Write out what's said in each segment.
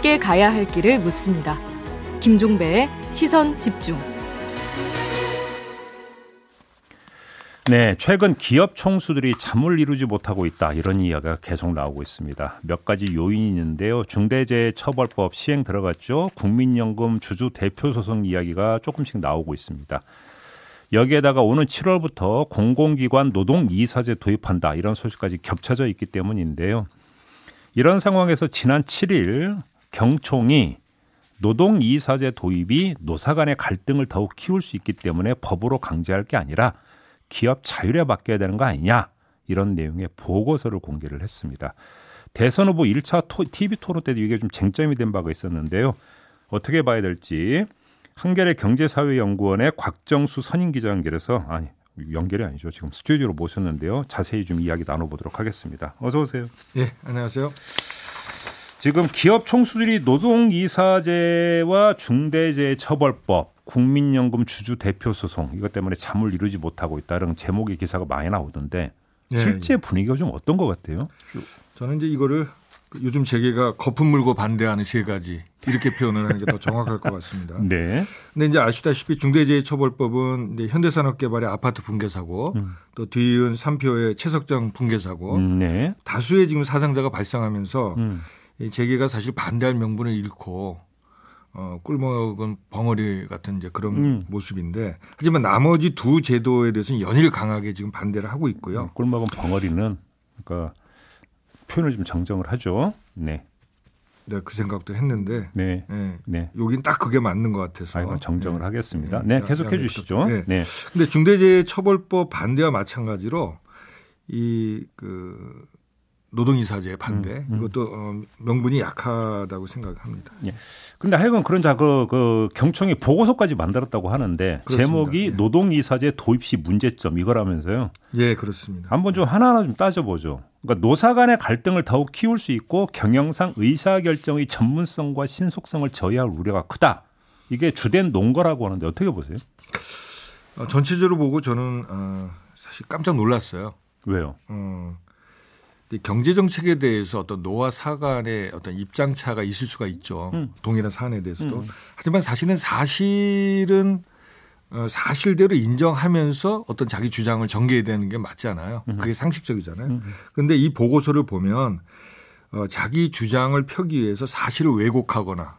함께 가야 할 길을 묻습니다. 김종배의 시선 집중. 네, 최근 기업 총수들이 잠을 이루지 못하고 있다 이런 이야기가 계속 나오고 있습니다. 몇 가지 요인이 있는데요. 중대재해처벌법 시행 들어갔죠. 국민연금 주주 대표 소송 이야기가 조금씩 나오고 있습니다. 여기에다가 오는 7월부터 공공기관 노동 이사제 도입한다 이런 소식까지 겹쳐져 있기 때문인데요. 이런 상황에서 지난 7일 경총이 노동 이사제 도입이 노사 간의 갈등을 더욱 키울 수 있기 때문에 법으로 강제할 게 아니라 기업 자율에 맡겨야 되는 거 아니냐 이런 내용의 보고서를 공개를 했습니다. 대선 후보 1차 TV 토론 때도 이게 좀 쟁점이 된 바가 있었는데요. 어떻게 봐야 될지 한겨레 경제사회연구원의 곽정수 선임 기자 연결해서 아니 연결이 아니죠. 지금 스튜디오로 모셨는데요. 자세히 좀 이야기 나눠보도록 하겠습니다. 어서 오세요. 예, 안녕하세요. 지금 기업 총수들이 노동이사제와 중대재해처벌법 국민연금 주주 대표 소송 이것 때문에 잠을 이루지 못하고 있다는 제목의 기사가 많이 나오던데 예, 실제 예. 분위기가 좀 어떤 것 같아요? 저는 이제 이거를 요즘 재계가 거품 물고 반대하는 세 가지 이렇게 표현을 하는 게 더 정확할 것 같습니다. 네. 근데 이제 아시다시피 중대재해처벌법은 이제 현대산업개발의 아파트 붕괴 사고, 음. 또 뒤이은 삼표의 채석장 붕괴 사고, 음, 네. 다수의 지금 사상자가 발생하면서 음. 재계가 사실 반대할 명분을 잃고 어, 꿀먹은 벙어리 같은 이제 그런 음. 모습인데 하지만 나머지 두 제도에 대해서는 연일 강하게 지금 반대를 하고 있고요. 음, 꿀먹은 벙어리는 그러니까 표현을 좀 정정을 하죠. 네. 네, 그 생각도 했는데. 네. 네. 네. 여긴 딱 그게 맞는 것 같아서. 아, 정정을 네. 하겠습니다. 네, 네 계속해 주시죠. 네. 네. 근데 중대재해처벌법 반대와 마찬가지로 이 그 노동이사제 반대 음, 음. 이것도 어, 명분이 약하다고 생각합니다. 예. 근데 하여간 그런 자그 그 경청이 보고서까지 만들었다고 하는데 그렇습니다. 제목이 예. 노동이사제 도입 시 문제점 이거라면서요. 예, 그렇습니다. 한번 좀 하나하나 좀 따져보죠. 그러니까 노사 간의 갈등을 더욱 키울 수 있고 경영상 의사결정의 전문성과 신속성을 저해할 우려가 크다. 이게 주된 논거라고 하는데 어떻게 보세요? 어, 전체적으로 보고 저는 어, 사실 깜짝 놀랐어요. 왜요? 어, 경제 정책에 대해서 어떤 노와 사 간의 어떤 입장 차가 있을 수가 있죠. 음. 동일한 사안에 대해서도. 음. 하지만 사실은 사실은 어, 사실대로 인정하면서 어떤 자기 주장을 전개해야 되는 게 맞잖아요. 음. 그게 상식적이잖아요. 음. 그런데 이 보고서를 보면 어, 자기 주장을 펴기 위해서 사실을 왜곡하거나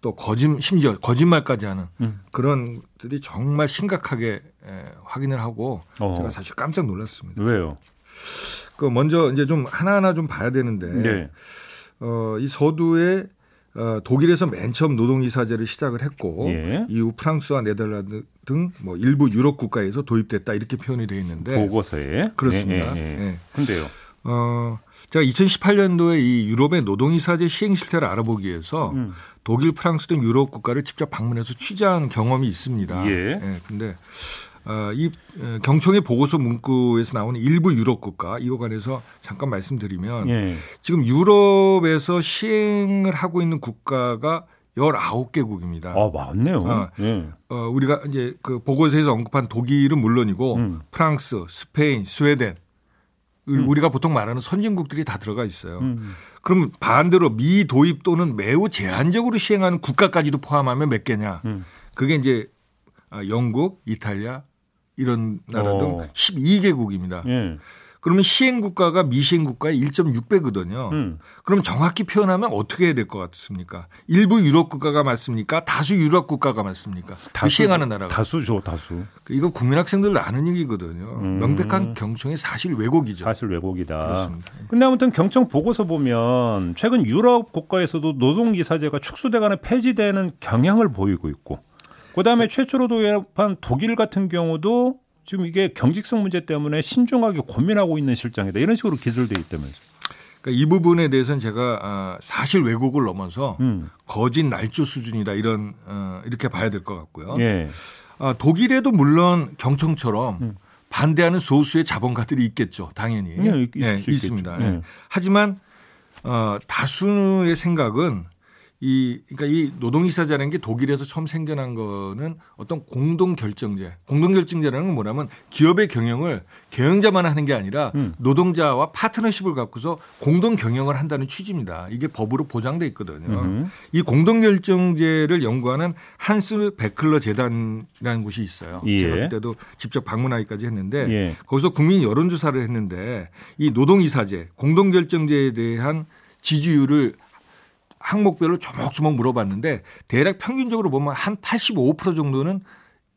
또 거짓 심지어 거짓말까지 하는 음. 그런 들이 정말 심각하게 에, 확인을 하고 어. 제가 사실 깜짝 놀랐습니다. 왜요? 그 먼저 이제 좀 하나하나 좀 봐야 되는데 네. 어, 이 서두에 어, 독일에서 맨 처음 노동이사제를 시작을 했고 예. 이후 프랑스와 네덜란드 등 뭐 일부 유럽 국가에서 도입됐다 이렇게 표현이 되어 있는데 보고서에 그렇습니다. 예, 예, 예. 예. 근데요. 어, 제가 2018년도에 이 유럽의 노동이사제 시행 실태를 알아보기 위해서 음. 독일, 프랑스 등 유럽 국가를 직접 방문해서 취재한 경험이 있습니다. 예. 예. 근데 어, 이 어, 경총의 보고서 문구에서 나오는 일부 유럽 국가 이거 관해서 잠깐 말씀드리면 예. 지금 유럽에서 시행을 하고 있는 국가가 19개국입니다. 아, 맞네요. 어, 예. 어, 우리가 이제 그 보고서에서 언급한 독일은 물론이고 음. 프랑스, 스페인, 스웨덴 음. 우리가 보통 말하는 선진국들이 다 들어가 있어요. 음. 그럼 반대로 미 도입 또는 매우 제한적으로 시행하는 국가까지도 포함하면 몇 개냐? 음. 그게 이제 아, 영국, 이탈리아, 이런 나라 등 어. 12개국입니다. 예. 그러면 시행 국가가 미시행 국가의 1.6배거든요. 음. 그럼 정확히 표현하면 어떻게 해야 될 것 같습니까? 일부 유럽 국가가 맞습니까? 다수 유럽 국가가 맞습니다. 다수, 시행하는 나라가 다수죠, 다수. 그 이거 국민 학생들 아는 얘기거든요. 음. 명백한 경청의 사실 왜곡이죠. 사실 왜곡이다. 그렇습니다. 근데 아무튼 경청 보고서 보면 최근 유럽 국가에서도 노동 기사제가 축소돼가는 폐지되는 경향을 보이고 있고 그다음에 최초로 도입한 독일 같은 경우도 지금 이게 경직성 문제 때문에 신중하게 고민하고 있는 실정이다. 이런 식으로 기술돼 있다면서. 그러니까 이 부분에 대해서는 제가 아, 사실 왜곡을 넘어서 음. 거짓 날조 수준이다 이런 어, 이렇게 봐야 될 것 같고요. 예. 아, 독일에도 물론 경청처럼 음. 반대하는 소수의 자본가들이 있겠죠, 당연히. 예, 예, 수 있습니다. 예. 하지만 어, 다수의 생각은 이 그러니까 이 노동이사제라는 게 독일에서 처음 생겨난 거는 어떤 공동 결정제. 공동 결정제라는 건 뭐냐면 기업의 경영을 경영자만 하는 게 아니라 음. 노동자와 파트너십을 갖고서 공동 경영을 한다는 취지입니다. 이게 법으로 보장돼 있거든요. 음흠. 이 공동 결정제를 연구하는 한스 베클러 재단이라는 곳이 있어요. 예. 제가 그때도 직접 방문하기까지 했는데 예. 거기서 국민 여론조사를 했는데 이 노동이사제, 공동 결정제에 대한 지지율을 항목별로 조목조목 물어봤는데 대략 평균적으로 보면 한 85% 정도는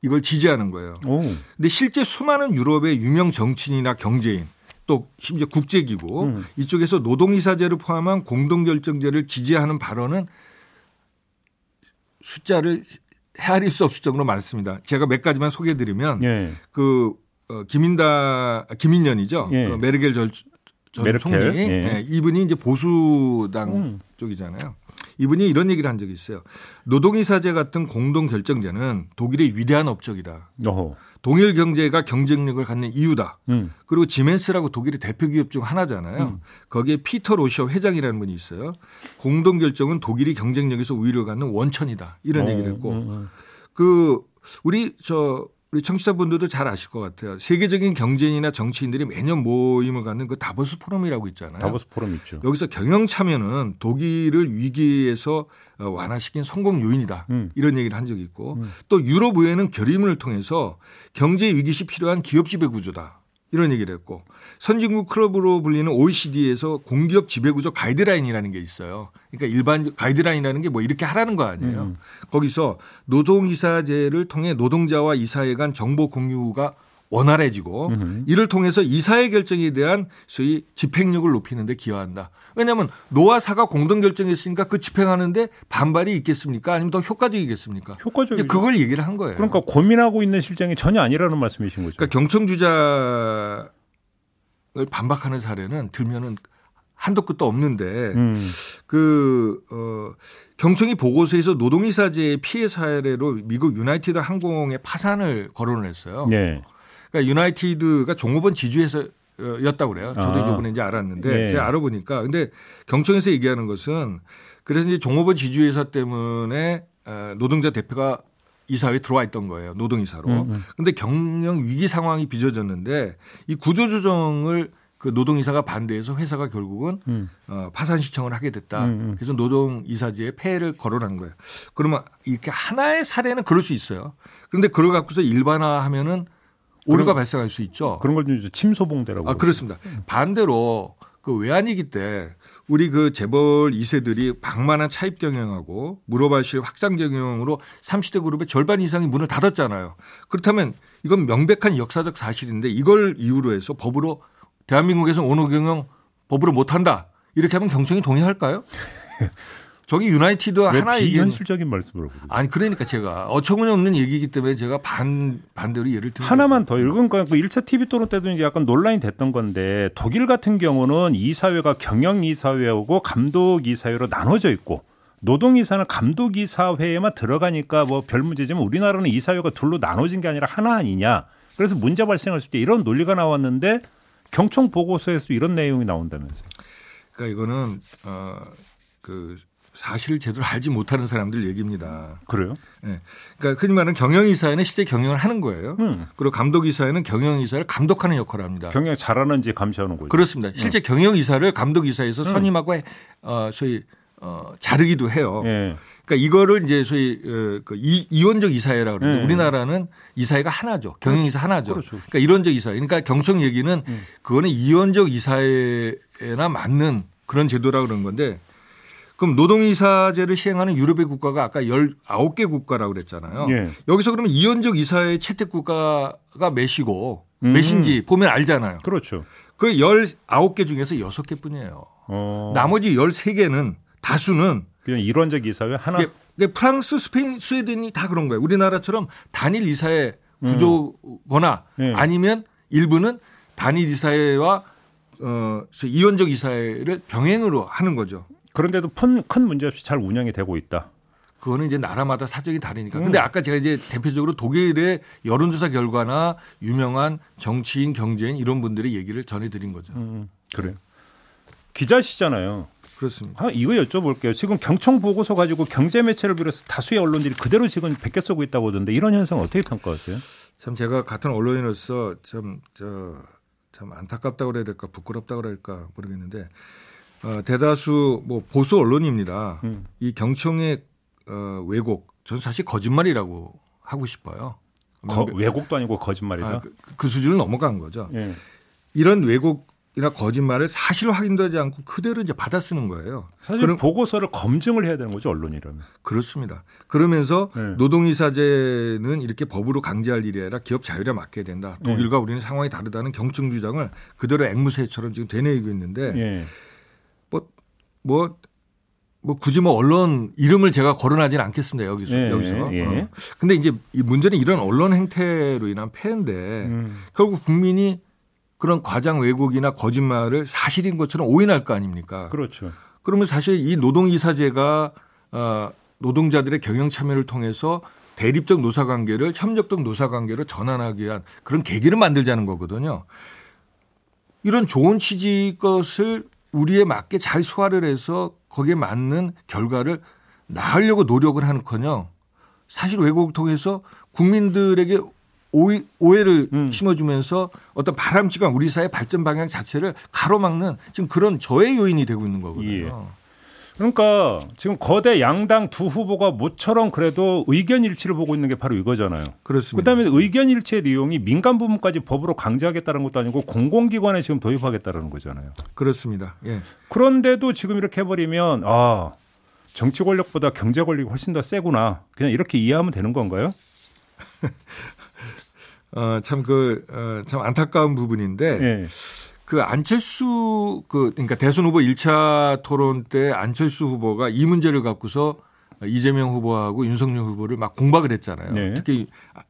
이걸 지지하는 거예요. 오. 근데 실제 수많은 유럽의 유명 정치인이나 경제인 또 심지어 국제기구 음. 이쪽에서 노동이사제를 포함한 공동결정제를 지지하는 발언은 숫자를 헤아릴 수 없을 정도로 많습니다. 제가 몇 가지만 소개해드리면 예. 그 어, 김인다 김인년이죠. 예. 그 메르겔 전, 전 메르켈. 총리 예. 예. 이분이 이제 보수당 음. 쪽이잖아요. 이분이 이런 얘기를 한 적이 있어요. 노동이사제 같은 공동 결정제는 독일의 위대한 업적이다. 어허. 동일 경제가 경쟁력을 갖는 이유다. 음. 그리고 지멘스라고 독일의 대표 기업 중 하나잖아요. 음. 거기에 피터 로셔 회장이라는 분이 있어요. 공동 결정은 독일이 경쟁력에서 우위를 갖는 원천이다. 이런 어, 얘기를 했고 음, 음. 그 우리 저 우리 청취자분들도 잘 아실 것 같아요. 세계적인 경제인이나 정치인들이 매년 모임을 갖는 그 다보스 포럼이라고 있잖아요. 다보스 포럼 있죠. 여기서 경영 참여는 독일을 위기에서 어, 완화시킨 성공 요인이다. 음. 이런 얘기를 한 적이 있고 음. 또 유럽 의회는 결의문을 통해서 경제 위기 시 필요한 기업 지배 구조다. 이런 얘기를 했고 선진국 클럽으로 불리는 OECD에서 공기업 지배구조 가이드라인이라는 게 있어요. 그러니까 일반 가이드라인이라는 게 뭐 이렇게 하라는 거 아니에요. 음. 거기서 노동이사제를 통해 노동자와 이사회 간 정보 공유가 원활해지고 음흠. 이를 통해서 이사회 결정에 대한 소위 집행력을 높이는 데 기여한다. 왜냐하면 노와 사가 공동 결정했으니까 그 집행하는데 반발이 있겠습니까? 아니면 더 효과적이겠습니까? 효과적이죠. 그걸 얘기를 한 거예요. 그러니까 고민하고 있는 실정이 전혀 아니라는 말씀이신 거죠. 그러니까 경청주자를 반박하는 사례는 들면은 한도 끝도 없는데 음. 그 어, 경청이 보고서에서 노동이사제의 피해 사례로 미국 유나이티드 항공의 파산을 거론을 했어요. 네. 그러니까 유나이티드가 종업원 지주에서 였다고 그래요. 저도 아. 이번에 이제 알았는데 네. 제가 알아보니까 근데 경청에서 얘기하는 것은 그래서 이제 종업원 지주회사 때문에 어, 노동자 대표가 이사회에 들어와 있던 거예요. 노동이사로. 음, 음. 근데 경영 위기 상황이 빚어졌는데 이 구조조정을 그 노동이사가 반대해서 회사가 결국은 음. 어, 파산 신청을 하게 됐다. 음, 음. 그래서 노동이사제에 폐해를 거론한 거예요. 그러면 이렇게 하나의 사례는 그럴 수 있어요. 그런데 그걸 갖고서 일반화하면은 오류가 발생할 수 있죠. 그런 걸 이제 침소봉대라고. 아, 그렇습니다. 반대로 그 외환위기 때 우리 그 재벌 2세들이 방만한 차입 경영하고 물어발실 확장 경영으로 30대 그룹의 절반 이상이 문을 닫았잖아요. 그렇다면 이건 명백한 역사적 사실인데 이걸 이유로 해서 법으로 대한민국에서 오너 경영 법으로 못한다. 이렇게 하면 경청이 동의할까요? 저기 유나이티드 하나 비현실적인 말씀을 아니 그러니까 제가 어처구니 없는 얘기이기 때문에 제가 반 반대로 예를 들면 하나만 더 읽은 거야. 그 1차 TV 토론 때도 이제 약간 논란이 됐던 건데 독일 같은 경우는 이사회가 경영 이사회하고 감독 이사회로 나눠져 있고 노동 이사는 감독 이사회에만 들어가니까 뭐 별 문제지만 우리나라는 이사회가 둘로 나눠진 게 아니라 하나 아니냐. 그래서 문제 발생할 수 있다 이런 논리가 나왔는데 경청 보고서에서 이런 내용이 나온다면서요. 그러니까 이거는 어 그 사실을 제대로 알지 못하는 사람들 얘기입니다. 그래요? 네. 그러니까 흔히 말하는 경영이사회는 실제 경영을 하는 거예요. 음. 그리고 감독이사회는 경영이사를 감독하는 역할을 합니다. 경영 잘하는지 감시하는 거죠. 그렇습니다. 실제 음. 경영이사를 감독이사에서 음. 선임하고 어, 소위 어, 자르기도 해요. 예. 그러니까 이거를 이제 소위 어, 그 이, 이원적 이사회라고 그러는데 예. 우리나라는 이사회가 하나죠. 경영이사 하나죠. 그렇죠. 그러니까 이론적 이사회. 그러니까 경청 얘기는 음. 그거는 이원적 이사회나 맞는 그런 제도라 그런 건데 그럼 노동이사제를 시행하는 유럽의 국가가 아까 19개 국가라고 그랬잖아요. 예. 여기서 그러면 이원적 이사회 채택 국가가 몇이고 음. 몇인지 보면 알잖아요. 그렇죠. 그 19개 중에서 6개 뿐이에요. 어. 나머지 13개는 다수는 그냥 일원적 이사회 하나. 프랑스, 스페인, 스웨덴이 다 그런 거예요. 우리나라처럼 단일 이사회 구조거나 음. 네. 아니면 일부는 단일 이사회와 어, 이원적 이사회를 병행으로 하는 거죠. 그런데도 큰, 큰 문제 없이 잘 운영이 되고 있다. 그거는 이제 나라마다 사정이 다르니까. 음. 근데 아까 제가 이제 대표적으로 독일의 여론조사 결과나 유명한 정치인, 경제인 이런 분들의 얘기를 전해드린 거죠. 음, 음. 그래요. 기자시잖아요. 그렇습니다. 아, 이거 여쭤볼게요. 지금 경청 보고서 가지고 경제 매체를 비롯해서 다수의 언론들이 그대로 지금 베껴 쓰고 있다고 하던데 이런 현상 어떻게 평가하세요? 참 제가 같은 언론인으로서 참 저 참 안타깝다고 그래야 될까 부끄럽다고 될까 모르겠는데 어, 대다수 뭐 보수 언론입니다. 음. 이 경청의 어, 왜곡 저는 사실 거짓말이라고 하고 싶어요. 거, 왜곡도 아니고 거짓말이다. 아, 그, 그, 수준을 넘어간 거죠. 예. 이런 왜곡이나 거짓말을 사실 확인도 하지 않고 그대로 이제 받아 쓰는 거예요. 사실 그럼, 보고서를 검증을 해야 되는 거죠 언론이라면. 그렇습니다. 그러면서 예. 노동이사제는 이렇게 법으로 강제할 일이 아니라 기업 자율에 맡겨야 된다. 독일과 예. 우리는 상황이 다르다는 경청 주장을 그대로 앵무새처럼 지금 되뇌이고 있는데 예. 뭐, 뭐, 뭐 굳이 뭐 언론 이름을 제가 거론하지는 않겠습니다 여기서 예, 여기서. 예. 어. 근데 이제 이 문제는 이런 언론 행태로 인한 폐인데 음. 결국 국민이 그런 과장 왜곡이나 거짓말을 사실인 것처럼 오인할 거 아닙니까? 그렇죠. 그러면 사실 이 노동이사제가 어, 노동자들의 경영 참여를 통해서 대립적 노사 관계를 협력적 노사 관계로 전환하기 위한 그런 계기를 만들자는 거거든요. 이런 좋은 취지 것을 우리에 맞게 잘 소화를 해서 거기에 맞는 결과를 낳으려고 노력을 하는커녕 사실 왜곡을 통해서 국민들에게 오해, 오해를 음. 심어주면서 어떤 바람직한 우리 사회 발전 방향 자체를 가로막는 지금 그런 저해 요인이 되고 있는 거거든요. 예. 그러니까 지금 거대 양당 두 후보가 모처럼 그래도 의견 일치를 보고 있는 게 바로 이거잖아요. 그렇습니다. 그다음에 의견 일치의 내용이 민간 부문까지 법으로 강제하겠다는 것도 아니고 공공기관에 지금 도입하겠다는 거잖아요. 그렇습니다. 예. 그런데도 지금 이렇게 해버리면 아 정치 권력보다 경제 권력이 훨씬 더 세구나. 그냥 이렇게 이해하면 되는 건가요? 어, 참 그, 어, 참 안타까운 부분인데. 예. 그 안철수 그 그러니까 대선 후보 1차 토론 때 안철수 후보가 이 문제를 갖고서 이재명 후보하고 윤석열 후보를 막 공박을 했잖아요. 네. 특히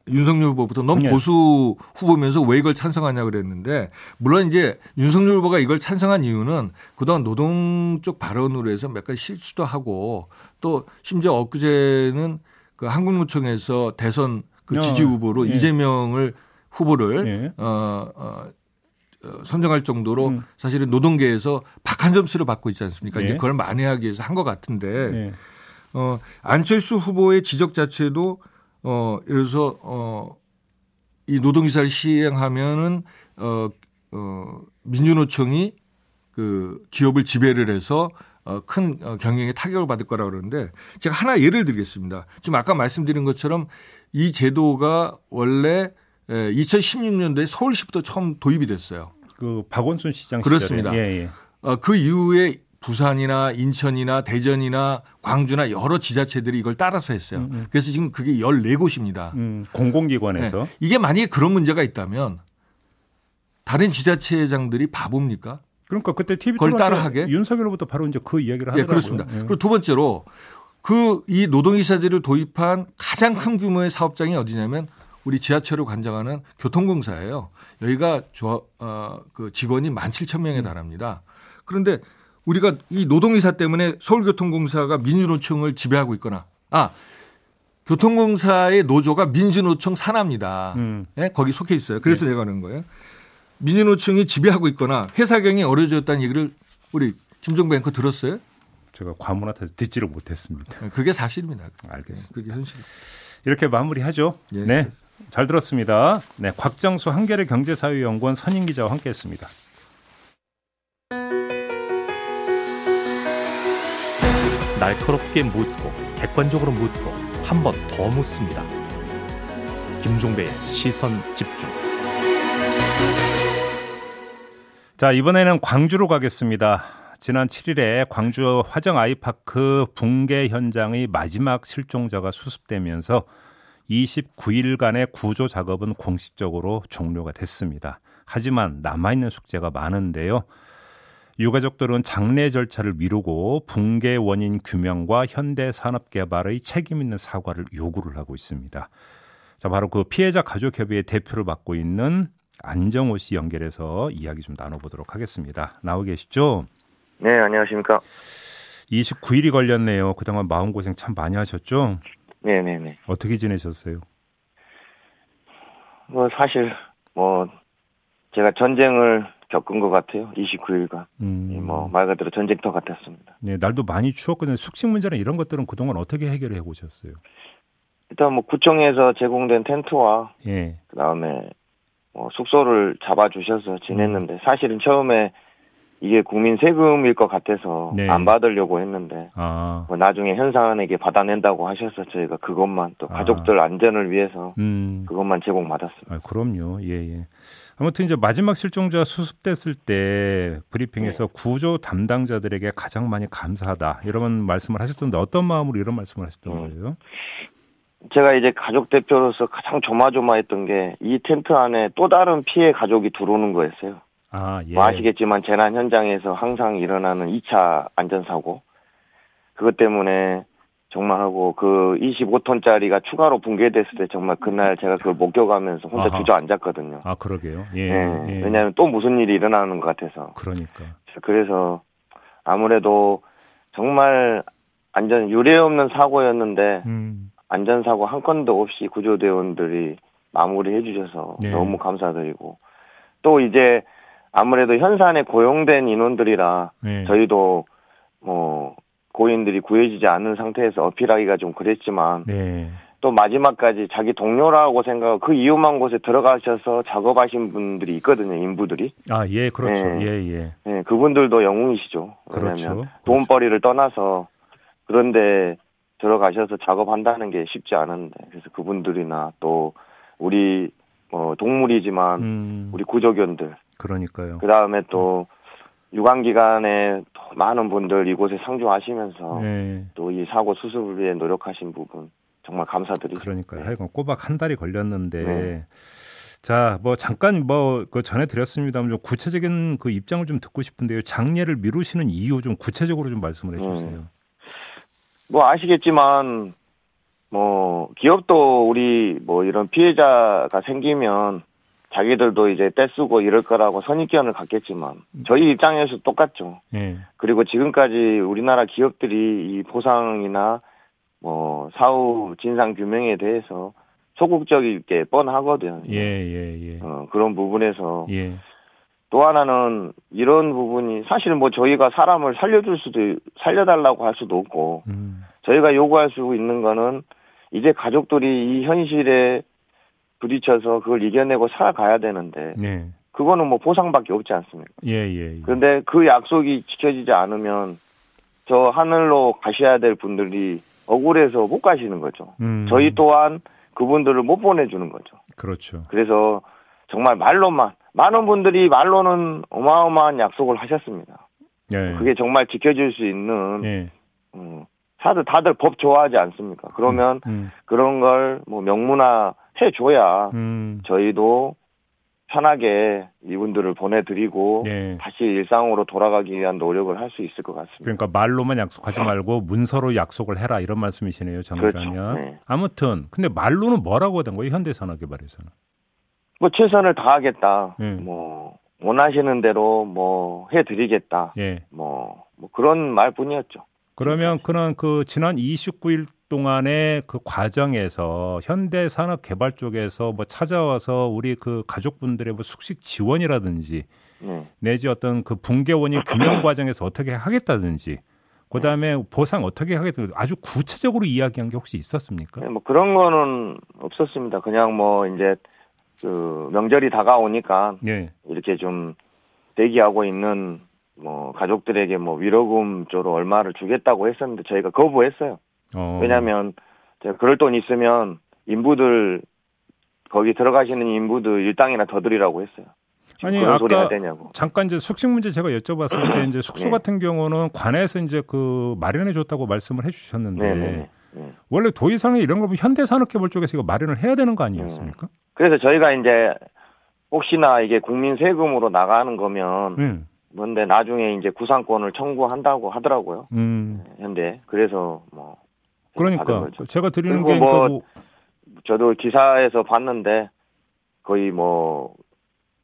윤석열 후보부터 너무 네. 보수 후보면서 왜 이걸 찬성하냐 그랬는데 물론 이제 윤석열 후보가 이걸 찬성한 이유는 그동안 노동 쪽 발언으로 해서 몇 가지 실수도 하고 또 심지어 엊그제는 그 한국노총에서 대선 그 지지 어, 후보로 어, 예. 이재명을 후보를 예. 어, 어 어, 선정할 정도로 음. 사실은 노동계에서 박한 점수를 받고 있지 않습니까? 네. 이제 그걸 만회하기 위해서 한 것 같은데 네. 어, 안철수 후보의 지적 자체도 어, 예를 들어서 어, 이 노동이사를 시행하면은 어, 어, 민주노총이 그 기업을 지배를 해서 어, 큰 어, 경영에 타격을 받을 거라 그러는데 제가 하나 예를 들겠습니다. 지금 아까 말씀드린 것처럼 이 제도가 원래 2016년도에 예, 서울시부터 처음 도입이 됐어요. 그 박원순 시장 그렇습니다. 예, 예. 어, 그 이후에 부산이나 인천이나 대전이나 광주나 여러 지자체들이 이걸 따라서 했어요. 음, 음. 그래서 지금 그게 14곳입니다. 음, 공공기관에서. 네. 이게 만약에 그런 문제가 있다면 다른 지자체장들이 바보입니까? 그러니까 그때 TV 그걸 따라하게 윤석열로부터 바로 이제 그 이야기를 하더라고요. 네, 그렇습니다. 네. 그리고 두 번째로 그 이 노동이사제를 도입한 가장 큰 규모의 사업장이 어디냐면 우리 지하철을 관장하는 교통공사예요. 여기가 저, 어, 그 직원이 17,000명에 음. 달합니다. 그런데 우리가 이 노동이사 때문에 서울교통공사가 민주노총을 지배하고 있거나 아 교통공사의 노조가 민주노총 산하입니다. 음. 네? 거기 속해 있어요. 그래서 네. 제가 하는 거예요. 민주노총이 지배하고 있거나 회사 경영이 어려졌다는 얘기를 우리 김종배 앵커 들었어요? 제가 과문한테서 듣지를 못했습니다. 네, 그게 사실입니다. 알겠습니다. 그게 현실. 이렇게 마무리하죠. 예, 네. 잘 들었습니다. 네, 곽정수 한겨레 경제사회연구원 선임 기자와 함께했습니다. 날카롭게 묻고 객관적으로 묻고 한 번 더 묻습니다. 김종배의 시선 집중. 자 이번에는 광주로 가겠습니다. 지난 7일에 광주 화정 아이파크 붕괴 현장의 마지막 실종자가 수습되면서 29일간의 구조 작업은 공식적으로 종료가 됐습니다. 하지만 남아있는 숙제가 많은데요. 유가족들은 장례 절차를 미루고 붕괴 원인 규명과 현대 산업 개발의 책임 있는 사과를 요구를 하고 있습니다. 자, 바로 그 피해자 가족협의회 대표를 맡고 있는 안정호 씨 연결해서 이야기 좀 나눠보도록 하겠습니다. 나오 계시죠? 네, 안녕하십니까. 29일이 걸렸네요. 그동안 마음고생 참 많이 하셨죠? 네네네. 어떻게 지내셨어요? 뭐 사실 뭐 제가 전쟁을 겪은 것 같아요. 29일간. 음. 뭐말 그대로 전쟁터 같았습니다. 네, 날도 많이 추웠거든요. 숙식 문제나 이런 것들은 그동안 어떻게 해결해 보셨어요? 일단 뭐 구청에서 제공된 텐트와 예. 그다음에 뭐 숙소를 잡아주셔서 지냈는데 사실은 처음에 이게 국민 세금일 것 같아서 네. 안 받으려고 했는데 아. 뭐 나중에 현사원에게 받아낸다고 하셔서 저희가 그것만 또 아. 가족들 안전을 위해서 음. 그것만 제공받았습니다. 아, 그럼요. 예, 예. 아무튼 이제 마지막 실종자 수습됐을 때 브리핑에서 네. 구조 담당자들에게 가장 많이 감사하다 이런 말씀을 하셨던데 어떤 마음으로 이런 말씀을 하셨던 음. 거예요? 제가 이제 가족 대표로서 가장 조마조마했던 게 이 텐트 안에 또 다른 피해 가족이 들어오는 거였어요. 아, 예. 뭐 아시겠지만 재난 현장에서 항상 일어나는 2차 안전사고 그것 때문에 정말 하고 그 25톤짜리가 추가로 붕괴됐을 때 정말 그날 제가 그걸 목격하면서 혼자 아하. 주저앉았거든요. 아, 그러게요. 예. 네, 예. 왜냐하면 또 무슨 일이 일어나는 것 같아서 그러니까. 그래서 아무래도 정말 안전 유례 없는 사고였는데 음. 안전 사고 한 건도 없이 구조대원들이 마무리해 주셔서 네. 너무 감사드리고 또 이제 아무래도 현산에 고용된 인원들이라 네. 저희도 뭐 고인들이 구해지지 않은 상태에서 어필하기가 좀 그랬지만 네. 또 마지막까지 자기 동료라고 생각하고 그 위험한 곳에 들어가셔서 작업하신 분들이 있거든요 인부들이 아, 예, 그렇죠. 네. 예, 예. 네, 그분들도 영웅이시죠 왜냐하면 그렇죠. 돈벌이를 떠나서 그런데 들어가셔서 작업한다는 게 쉽지 않은데 그래서 그분들이나 또 우리 어 동물이지만 음. 우리 구조견들 그러니까요. 그 다음에 또 유관 기간에 또 많은 분들 이곳에 상주하시면서 네. 또이 사고 수습을 위해 노력하신 부분 정말 감사드리죠. 그러니까요. 네. 하여간 꼬박 한 달이 걸렸는데 네. 자, 뭐 잠깐 뭐 그 전해 드렸습니다만 좀 구체적인 그 입장을 좀 듣고 싶은데요. 장례를 미루시는 이유 좀 구체적으로 좀 말씀을 해 주세요. 음. 뭐 아시겠지만 뭐 기업도 우리 뭐 이런 피해자가 생기면 자기들도 이제 떼쓰고 이럴 거라고 선입견을 갖겠지만 저희 입장에서 똑같죠. 예. 그리고 지금까지 우리나라 기업들이 이 보상이나 뭐 사후 진상 규명에 대해서 소극적이게 뻔하거든. 예, 예, 예. 어, 그런 부분에서 예. 또 하나는 이런 부분이 사실 뭐 저희가 사람을 살려줄 수도 살려달라고 할 수도 없고 음. 저희가 요구할 수 있는 거는 이제 가족들이 이 현실에 부딪혀서 그걸 이겨내고 살아가야 되는데 네. 그거는 뭐 보상밖에 없지 않습니까? 예, 예. 예. 그런데 그 약속이 지켜지지 않으면 저 하늘로 가셔야 될 분들이 억울해서 못 가시는 거죠. 음. 저희 또한 그분들을 못 보내주는 거죠. 그렇죠. 그래서 정말 말로만 많은 분들이 말로는 어마어마한 약속을 하셨습니다. 예. 그게 정말 지켜질 수 있는 예. 음, 다들 다들 법 좋아하지 않습니까? 그러면 음. 그런 걸 뭐 명문화 해줘야 음. 저희도 편하게 이분들을 보내드리고 예. 다시 일상으로 돌아가기 위한 노력을 할 수 있을 것 같습니다. 그러니까 말로만 약속하지 말고 문서로 약속을 해라 이런 말씀이시네요, 정의하면. 그렇죠. 네. 아무튼 근데 말로는 뭐라고 하던 거예요, 현대산업개발에서는? 뭐 최선을 다하겠다. 예. 뭐 원하시는 대로 뭐 해드리겠다. 예. 뭐, 뭐 그런 말뿐이었죠. 그러면 그런 그 지난 29일 동안의 그 과정에서 현대 산업 개발 쪽에서 뭐 찾아와서 우리 그 가족분들의 뭐 숙식 지원이라든지 네. 내지 어떤 그 붕괴 원인 규명 과정에서 어떻게 하겠다든지 그다음에 보상 어떻게 하겠다든지 아주 구체적으로 이야기한 게 혹시 있었습니까? 네, 뭐 그런 거는 없었습니다. 그냥 뭐 이제 그 명절이 다가오니까 예. 이렇게 좀 대기하고 있는 뭐 가족들에게 뭐 위로금 쪽으로 얼마를 주겠다고 했었는데 저희가 거부했어요. 어. 왜냐하면 제가 그럴 돈 있으면 인부들 거기 들어가시는 인부들 일당이나 더 드리라고 했어요. 아니, 아까. 잠깐 이제 숙식 문제 제가 여쭤봤을 때 이제 숙소 네. 같은 경우는 관에서 이제 그 마련해 줬다고 말씀을 해주셨는데 네네. 네. 원래 도의상에 이런 거 보면 현대산업개발 쪽에서 이거 마련을 해야 되는 거 아니었습니까? 그래서 저희가 이제 혹시나 이게 국민 세금으로 나가는 거면 음. 뭔데 나중에 이제 구상권을 청구한다고 하더라고요. 음. 현대. 그래서 뭐 그러니까. 제가 드리는 게 그러니까 뭐뭐 저도 기사에서 봤는데 거의 뭐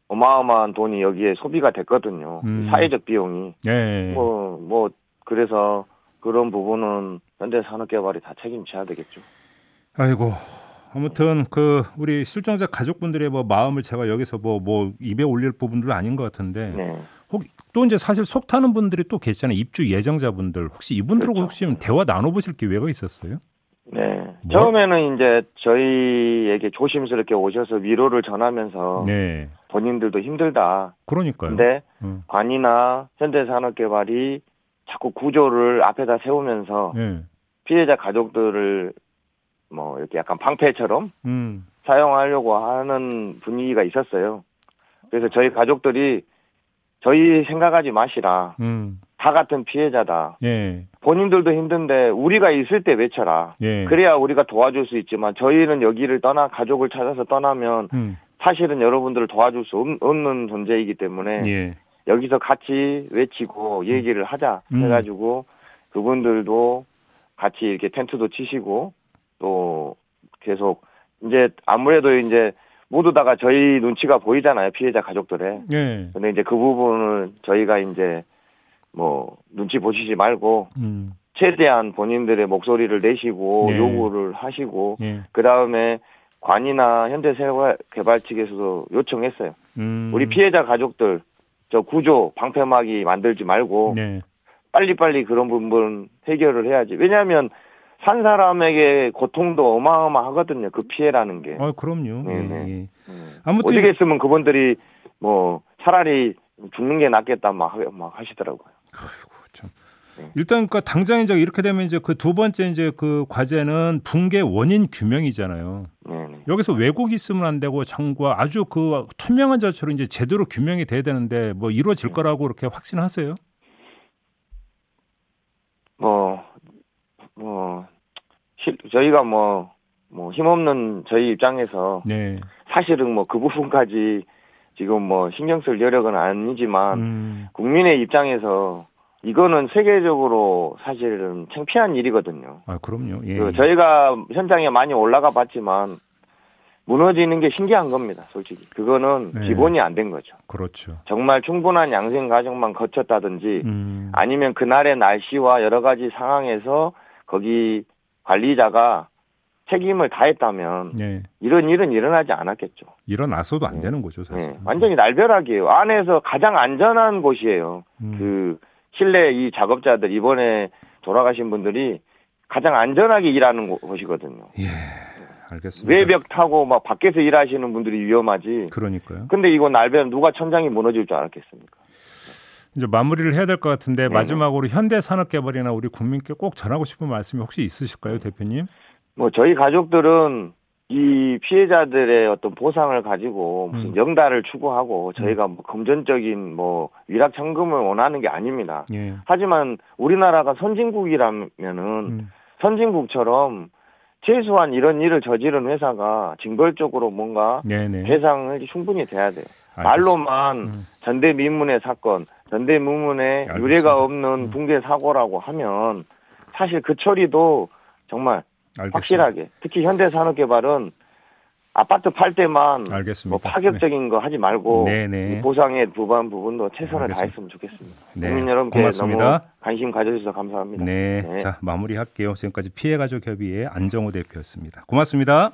어마어마한 돈이 여기에 소비가 됐거든요. 음. 사회적 비용이. 예. 뭐, 뭐, 그래서 그런 부분은 현대산업개발이 다 책임져야 되겠죠. 아이고 아무튼 그 우리 실종자 가족분들의 뭐 마음을 제가 여기서 뭐뭐 입에 올릴 부분도 아닌 것 같은데 네. 혹 또 이제 사실 속 타는 분들이 또 계시잖아요. 입주 예정자분들 혹시 이분들하고 그렇죠. 혹시 좀 대화 나눠보실 기회가 있었어요? 네. 뭐? 처음에는 이제 저희에게 조심스럽게 오셔서 위로를 전하면서 네, 본인들도 힘들다. 그러니까요. 근데 음. 관이나 현대산업개발이 자꾸 구조를 앞에다 세우면서 네, 피해자 가족들을 뭐 이렇게 약간 방패처럼 음, 사용하려고 하는 분위기가 있었어요. 그래서 저희 가족들이 저희 생각하지 마시라. 음, 다 같은 피해자다. 예, 본인들도 힘든데 우리가 있을 때 외쳐라. 예, 그래야 우리가 도와줄 수 있지만 저희는 여기를 떠나 가족을 찾아서 떠나면 음, 사실은 여러분들을 도와줄 수 없- 없는 존재이기 때문에 예, 여기서 같이 외치고 얘기를 하자 음. 해가지고 그분들도 같이 이렇게 텐트도 치시고 또 계속 이제 아무래도 이제 모두 다가 저희 눈치가 보이잖아요 피해자 가족들의 예, 근데 이제 그 부분을 저희가 이제 뭐 눈치 보시지 말고 음, 최대한 본인들의 목소리를 내시고 네. 요구를 하시고 예, 그 다음에 관이나 현대개발 측에서도 요청했어요. 음, 우리 피해자 가족들 저 구조 방패막이 만들지 말고 네, 빨리빨리 그런 부분 해결을 해야지. 왜냐하면 산 사람에게 고통도 어마어마하거든요. 그 피해라는 게. 아, 그럼요. 예, 네네. 예. 음. 아무튼 어떻게 했으면 그분들이 뭐 차라리 죽는 게 낫겠다 막, 하- 막 하시더라고요. 참. 네. 일단 그 당장 이제 이렇게 되면 이제 그 두 번째 이제 그 과제는 붕괴 원인 규명이잖아요. 네네. 여기서 왜곡이 있으면 안 되고 정부가 아주 그 투명한 자체로 이제 제대로 규명이 돼야 되는데 뭐 이루어질 거라고 그렇게 확신하세요? 뭐, 뭐, 실- 저희가 뭐, 뭐, 힘없는 저희 입장에서 네. 사실은 뭐 그 부분까지 지금 뭐 신경 쓸 여력은 아니지만 음, 국민의 입장에서 이거는 세계적으로 사실은 창피한 일이거든요. 아 그럼요. 예. 그 저희가 현장에 많이 올라가 봤지만 무너지는 게 신기한 겁니다, 솔직히. 그거는 네. 기본이 안 된 거죠. 그렇죠. 정말 충분한 양생 과정만 거쳤다든지 음, 아니면 그날의 날씨와 여러 가지 상황에서 거기 관리자가 책임을 다했다면 네. 이런 일은 일어나지 않았겠죠. 일어나서도 안 네. 되는 거죠, 사실. 네, 완전히 날벼락이에요. 안에서 가장 안전한 곳이에요. 음, 그 실내 이 작업자들 이번에 돌아가신 분들이 가장 안전하게 일하는 곳- 곳이거든요. 알겠습니다. 외벽 타고 막 밖에서 일하시는 분들이 위험하지. 그러니까요. 근데 이거 날벼락 누가 천장이 무너질 줄 알았겠습니까? 이제 마무리를 해야 될 것 같은데 네. 마지막으로 현대 산업개발이나 우리 국민께 꼭 전하고 싶은 말씀이 혹시 있으실까요, 대표님? 뭐 저희 가족들은 이 피해자들의 어떤 보상을 가지고 무슨 음. 영달을 추구하고 저희가 뭐 금전적인 뭐 위락 청금을 원하는 게 아닙니다. 예. 하지만 우리나라가 선진국이라면은 음, 선진국처럼 최소한 이런 일을 저지른 회사가 징벌적으로 뭔가 네네. 배상을 충분히 돼야 돼요. 알겠습니다. 말로만 음. 전대미문의 사건, 전대미문의 알겠습니다. 유례가 없는 음. 붕괴 사고라고 하면 사실 그 처리도 정말 알겠습니다. 확실하게 특히 현대산업개발은 아파트 팔 때만 알겠습니다. 뭐 파격적인 거 하지 말고 네네. 이 보상의 부분 부분도 최선을 알겠습니다. 다했으면 좋겠습니다. 네, 국민 여러분께 고맙습니다. 너무 관심 가져주셔서 감사합니다. 네. 네. 자, 마무리할게요. 지금까지 피해가족 협의회 안정호 대표였습니다. 고맙습니다.